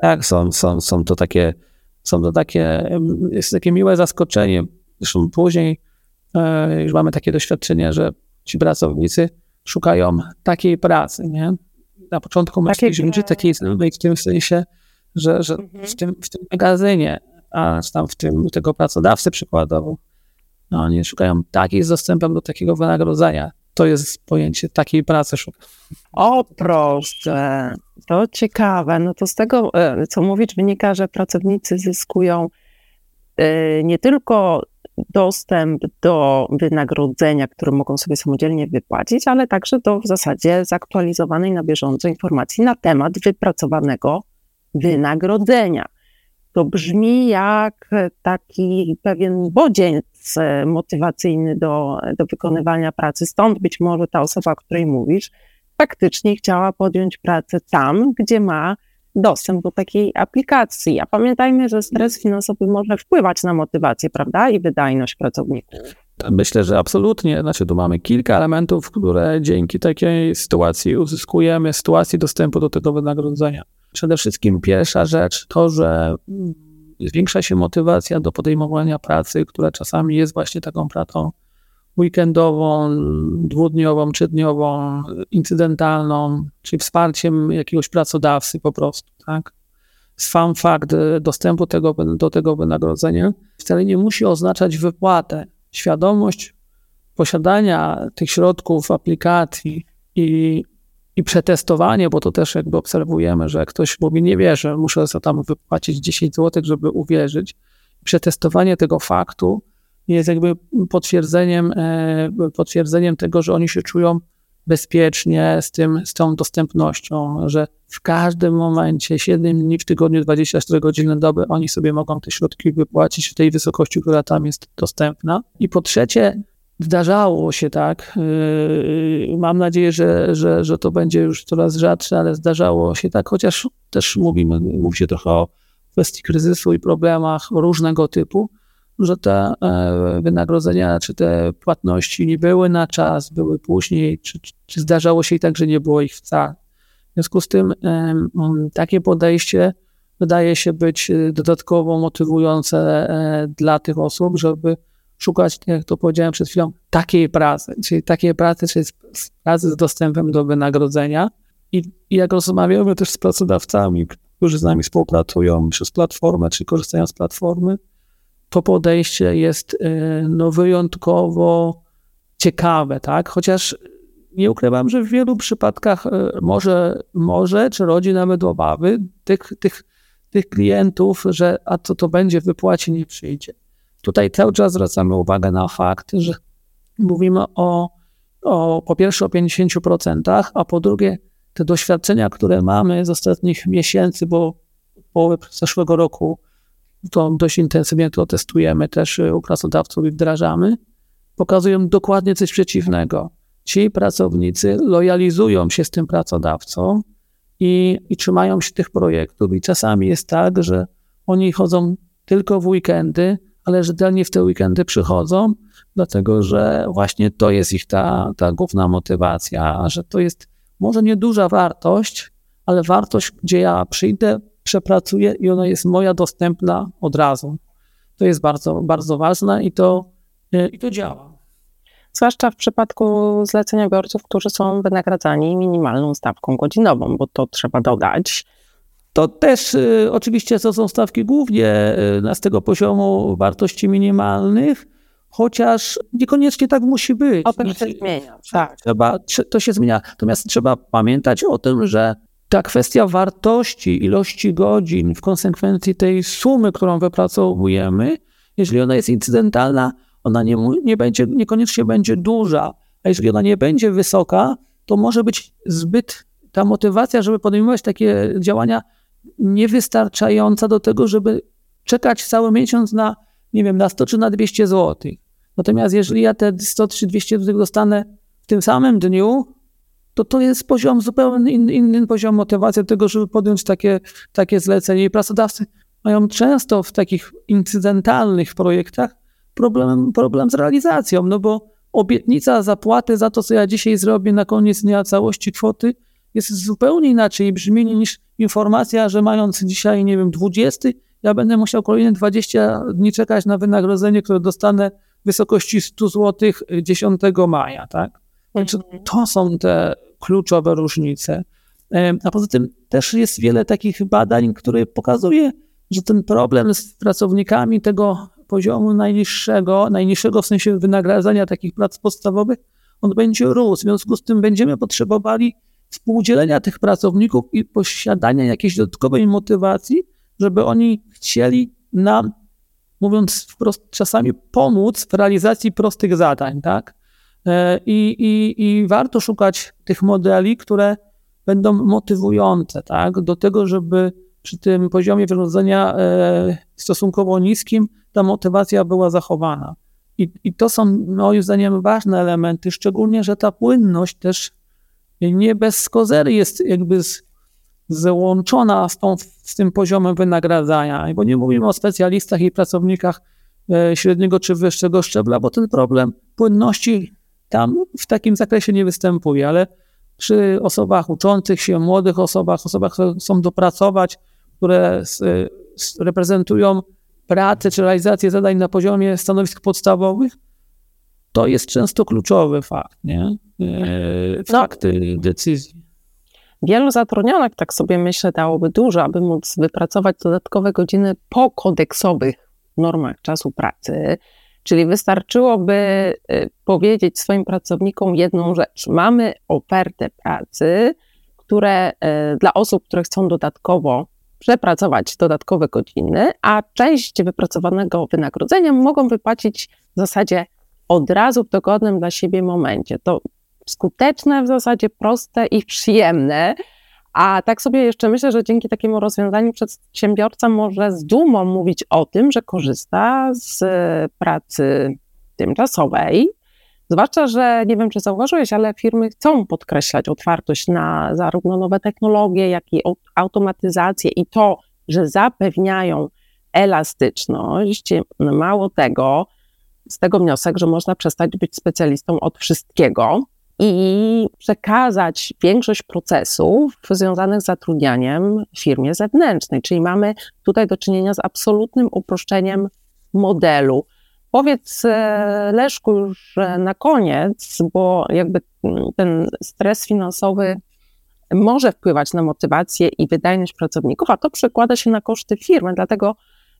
Tak, są, są, są to takie, są to takie, jest takie miłe zaskoczenie. Zresztą później e, już mamy takie doświadczenie, że ci pracownicy szukają takiej pracy, nie? Na początku myśleliśmy, że takiej w tym sensie, że, że mhm. w, tym, w tym magazynie, a tam w tym tego pracodawcy przykładowo, no, oni szukają takiej z dostępem do takiego wynagrodzenia. To jest pojęcie takiej pracy szukają. O proszę, to ciekawe. No to z tego, e, co mówisz, wynika, że pracownicy zyskują e, nie tylko dostęp do wynagrodzenia, które mogą sobie samodzielnie wypłacić, ale także do w zasadzie zaktualizowanej na bieżąco informacji na temat wypracowanego wynagrodzenia. To brzmi jak taki pewien bodziec motywacyjny do, do wykonywania pracy. Stąd być może ta osoba, o której mówisz, faktycznie chciała podjąć pracę tam, gdzie ma dostęp do takiej aplikacji. A pamiętajmy, że stres finansowy może wpływać na motywację, prawda, i wydajność pracowników. Myślę, że absolutnie. Znaczy, tu mamy kilka elementów, które dzięki takiej sytuacji uzyskujemy, sytuacji dostępu do tego wynagrodzenia. Przede wszystkim pierwsza rzecz to, że zwiększa się motywacja do podejmowania pracy, która czasami jest właśnie taką pracą weekendową, dwudniową, trzydniową, incydentalną, czyli wsparciem jakiegoś pracodawcy po prostu, tak? Sam fakt dostępu tego, do tego wynagrodzenia wcale nie musi oznaczać wypłatę. Świadomość posiadania tych środków, aplikacji i, i przetestowanie, bo to też jakby obserwujemy, że ktoś mówi, nie wierzę, muszę sobie tam wypłacić 10 zł, żeby uwierzyć. Przetestowanie tego faktu jest jakby potwierdzeniem, e, potwierdzeniem tego, że oni się czują bezpiecznie z, tym, z tą dostępnością, że w każdym momencie, 7 dni w tygodniu, 24 godziny doby, oni sobie mogą te środki wypłacić w tej wysokości, która tam jest dostępna. I po trzecie, zdarzało się tak, yy, mam nadzieję, że, że, że to będzie już coraz rzadsze, ale zdarzało się tak, chociaż też mówimy, mówi się trochę o kwestii kryzysu i problemach różnego typu, że te e, wynagrodzenia czy te płatności nie były na czas, były później, czy, czy zdarzało się i tak, że nie było ich wcale. W związku z tym takie podejście wydaje się być e, dodatkowo motywujące e, dla tych osób, żeby szukać, jak to powiedziałem przed chwilą, takiej pracy, czyli takiej pracy, czyli pracy z dostępem do wynagrodzenia. I, I jak rozmawiamy też z pracodawcami, którzy z nami współpracują przez platformę, czy korzystają z platformy, to podejście jest y, no, wyjątkowo ciekawe, tak? Chociaż nie ukrywam, że w wielu przypadkach y, może, może czy rodzi nawet obawy tych, tych, tych klientów, że a co to będzie w wypłacie nie przyjdzie. Tutaj cały czas zwracamy uwagę na fakt, że mówimy o, o po pierwsze o 50%, a po drugie te doświadczenia, które mamy z ostatnich miesięcy, bo połowy zeszłego roku to dość intensywnie to testujemy też u pracodawców i wdrażamy, pokazują dokładnie coś przeciwnego. Ci pracownicy lojalizują się z tym pracodawcą i, i trzymają się tych projektów. I czasami jest tak, że oni chodzą tylko w weekendy, ale rzetelnie w te weekendy przychodzą, dlatego że właśnie to jest ich ta, ta główna motywacja, że to jest może nieduża wartość, ale wartość, gdzie ja przyjdę, przepracuję i ona jest moja dostępna od razu. To jest bardzo, bardzo ważne i to, e, i to działa. Zwłaszcza w przypadku zleceniobiorców, którzy są wynagradzani minimalną stawką godzinową, bo to trzeba dodać. To też y, oczywiście to są stawki głównie y, z tego poziomu wartości minimalnych, chociaż niekoniecznie tak musi być. O, to się zmienia. Tak. Trzeba, to się zmienia. Natomiast trzeba pamiętać o tym, że ta kwestia wartości, ilości godzin, w konsekwencji tej sumy, którą wypracowujemy, jeżeli ona jest incydentalna, ona nie, nie będzie, niekoniecznie będzie duża, a jeżeli ona nie będzie wysoka, to może być zbyt ta motywacja, żeby podejmować takie działania, niewystarczająca do tego, żeby czekać cały miesiąc na, nie wiem, na 100 czy na 200 zł. Natomiast jeżeli ja te 100 czy 200 zł dostanę w tym samym dniu, to to jest poziom zupełnie inny, inny poziom motywacji do tego, żeby podjąć takie, takie zlecenie. I pracodawcy mają często w takich incydentalnych projektach problem, problem z realizacją, no bo obietnica zapłaty za to, co ja dzisiaj zrobię na koniec dnia całości kwoty jest zupełnie inaczej brzmi niż informacja, że mając dzisiaj, nie wiem, 20, ja będę musiał kolejne 20 dni czekać na wynagrodzenie, które dostanę w wysokości 100 zł 10 maja, tak? Więc mhm. to są te kluczowe różnice. A poza tym też jest wiele takich badań, które pokazuje, że ten problem z pracownikami tego poziomu najniższego, najniższego w sensie wynagradzania takich prac podstawowych, on będzie rósł. W związku z tym będziemy potrzebowali współdzielenia tych pracowników i posiadania jakiejś dodatkowej motywacji, żeby oni chcieli nam mówiąc wprost, czasami pomóc w realizacji prostych zadań, tak? E, I, i, I warto szukać tych modeli, które będą motywujące, tak? Do tego, żeby przy tym poziomie wynagrodzenia e, stosunkowo niskim ta motywacja była zachowana. I, I to są moim zdaniem ważne elementy, szczególnie, że ta płynność też nie bez kozery jest jakby złączona z, tą, z tym poziomem wynagradzania, bo nie mówimy o specjalistach i pracownikach e, średniego czy wyższego szczebla, bo ten problem płynności tam w takim zakresie nie występuje, ale przy osobach uczących się, młodych osobach, osobach, które chcą dopracować, które reprezentują pracę czy realizację zadań na poziomie stanowisk podstawowych, to jest często kluczowy fakt, nie? E, no. Fakty no. decyzji. Wielu zatrudnionych, tak sobie myślę, dałoby dużo, aby móc wypracować dodatkowe godziny po kodeksowych normach czasu pracy. Czyli wystarczyłoby y, powiedzieć swoim pracownikom jedną rzecz. Mamy ofertę pracy, które y, dla osób, które chcą dodatkowo przepracować dodatkowe godziny, a część wypracowanego wynagrodzenia mogą wypłacić w zasadzie od razu w dogodnym dla siebie momencie. To skuteczne, w zasadzie proste i przyjemne. A tak sobie jeszcze myślę, że dzięki takiemu rozwiązaniu przedsiębiorca może z dumą mówić o tym, że korzysta z pracy tymczasowej. Zwłaszcza, że nie wiem, czy zauważyłeś, ale firmy chcą podkreślać otwartość na zarówno nowe technologie, jak i automatyzację i to, że zapewniają elastyczność. Mało tego, z tego wniosek, że można przestać być specjalistą od wszystkiego i przekazać większość procesów związanych z zatrudnianiem firmie zewnętrznej. Czyli mamy tutaj do czynienia z absolutnym uproszczeniem modelu. Powiedz e, Leszku już na koniec, bo jakby ten stres finansowy może wpływać na motywację i wydajność pracowników, a to przekłada się na koszty firmy. Dlatego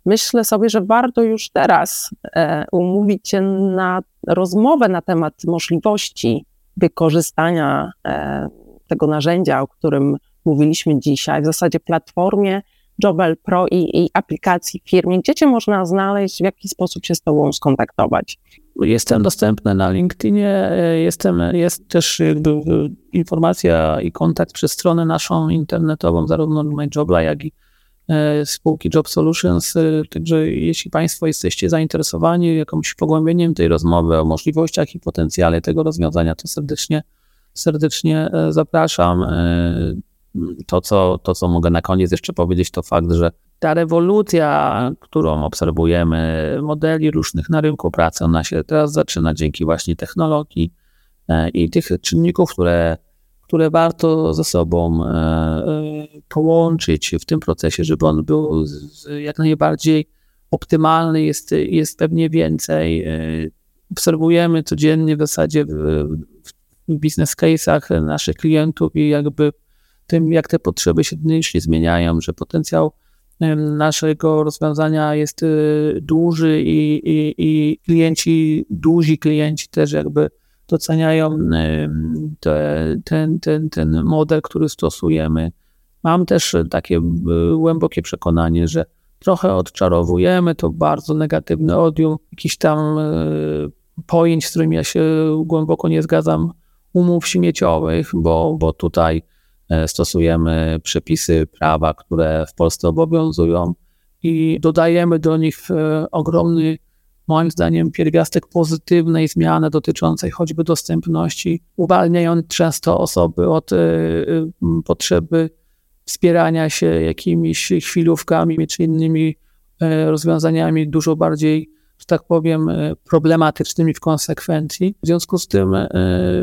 myślę sobie, że warto już teraz e, umówić się na rozmowę na temat możliwości wykorzystania e, tego narzędzia, o którym mówiliśmy dzisiaj, w zasadzie platformie Jobel Pro i, i aplikacji w firmie, gdzie cię można znaleźć, w jaki sposób się z tobą skontaktować? Jestem dostępny na LinkedInie, jestem, jest też jakby informacja i kontakt przez stronę naszą internetową, zarówno MyJobla, jak i spółki Job Solutions. Także jeśli Państwo jesteście zainteresowani jakimś pogłębieniem tej rozmowy o możliwościach i potencjale tego rozwiązania, to serdecznie, serdecznie zapraszam to co, to, co mogę na koniec jeszcze powiedzieć, to fakt, że ta rewolucja, którą obserwujemy, modeli różnych na rynku pracy, ona się teraz zaczyna dzięki właśnie technologii e, i tych czynników, które, które warto ze sobą e, e, połączyć w tym procesie, żeby on był jak najbardziej optymalny, jest, jest pewnie więcej. Obserwujemy codziennie w zasadzie w, w biznes case'ach naszych klientów i jakby tym, jak te potrzeby się dynamicznie zmieniają, że potencjał naszego rozwiązania jest y, duży i, i, i klienci, duzi klienci też jakby doceniają te, ten, ten, ten model, który stosujemy. Mam też takie y, głębokie przekonanie, że trochę odczarowujemy to bardzo negatywne odium jakichś tam y, pojęć, z którymi ja się głęboko nie zgadzam, umów śmieciowych, bo, bo tutaj E, stosujemy przepisy prawa, które w Polsce obowiązują i dodajemy do nich e, ogromny, moim zdaniem, pierwiastek pozytywnej zmiany dotyczącej choćby dostępności, uwalniając często osoby od e, potrzeby wspierania się jakimiś chwilówkami czy innymi rozwiązaniami dużo bardziej, że tak powiem, problematycznymi w konsekwencji. W związku z tym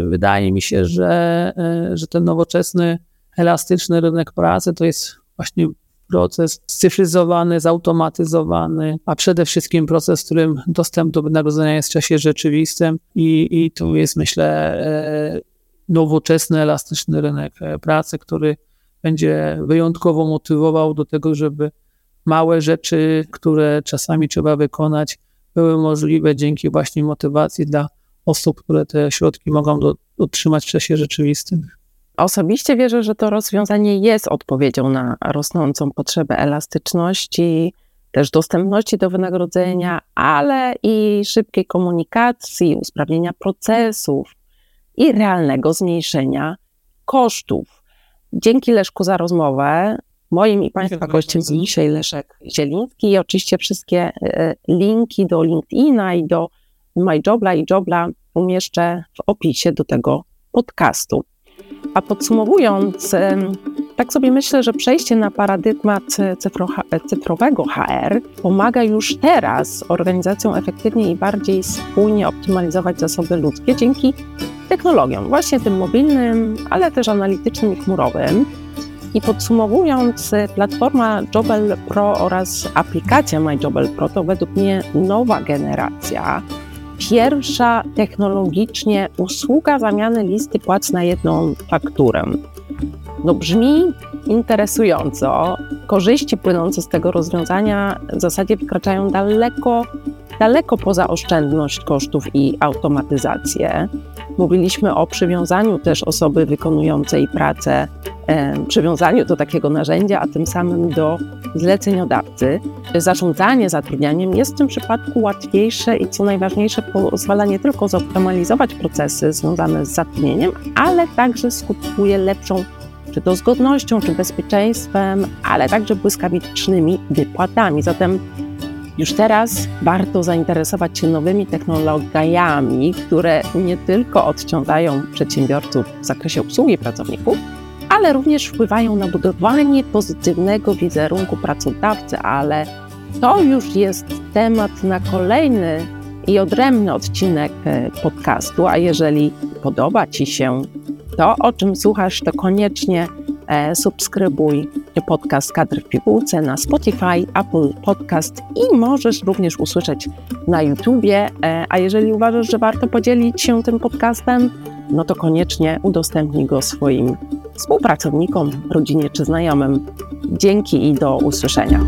wydaje mi się, że, że ten nowoczesny elastyczny rynek pracy to jest właśnie proces scyfryzowany, zautomatyzowany, a przede wszystkim proces, w którym dostęp do wynagrodzenia jest w czasie rzeczywistym i, i tu jest, myślę, e, nowoczesny, elastyczny rynek e, pracy, który będzie wyjątkowo motywował do tego, żeby małe rzeczy, które czasami trzeba wykonać, były możliwe dzięki właśnie motywacji dla osób, które te środki mogą do, otrzymać w czasie rzeczywistym. Osobiście wierzę, że to rozwiązanie jest odpowiedzią na rosnącą potrzebę elastyczności też dostępności do wynagrodzenia, ale i szybkiej komunikacji, usprawnienia procesów i realnego zmniejszenia kosztów. Dzięki Leszku za rozmowę. Moim i Państwa gościem jest dzisiaj Leszek Zieliński i oczywiście wszystkie e, linki do LinkedIna i do MyJobla i Jobla umieszczę w opisie do tego podcastu. A podsumowując, tak sobie myślę, że przejście na paradygmat cyfrowego HR pomaga już teraz organizacjom efektywniej i bardziej spójnie optymalizować zasoby ludzkie dzięki technologiom, właśnie tym mobilnym, ale też analitycznym i chmurowym. I podsumowując, platforma Jobel Pro oraz aplikacja MyJobel Pro to według mnie nowa generacja pierwsza technologicznie usługa zamiany listy płac na jedną fakturę. No brzmi interesująco. Korzyści płynące z tego rozwiązania w zasadzie wykraczają daleko, daleko poza oszczędność kosztów i automatyzację. Mówiliśmy o przywiązaniu też osoby wykonującej pracę, e, przywiązaniu do takiego narzędzia, a tym samym do zleceniodawcy. Zarządzanie zatrudnianiem jest w tym przypadku łatwiejsze i co najważniejsze, pozwala nie tylko zoptymalizować procesy związane z zatrudnieniem, ale także skutkuje lepszą czy to zgodnością, czy bezpieczeństwem, ale także błyskawicznymi wypłatami. Zatem już teraz warto zainteresować się nowymi technologiami, które nie tylko odciągają przedsiębiorców w zakresie obsługi pracowników, ale również wpływają na budowanie pozytywnego wizerunku pracodawcy, ale to już jest temat na kolejny i odrębny odcinek e, podcastu, a jeżeli podoba Ci się to, o czym słuchasz, to koniecznie subskrybuj podcast Kadr w Pigułce na Spotify, Apple Podcast i możesz również usłyszeć na YouTubie. E, a jeżeli uważasz, że warto podzielić się tym podcastem, no to koniecznie udostępnij go swoim współpracownikom, rodzinie czy znajomym. Dzięki i do usłyszenia.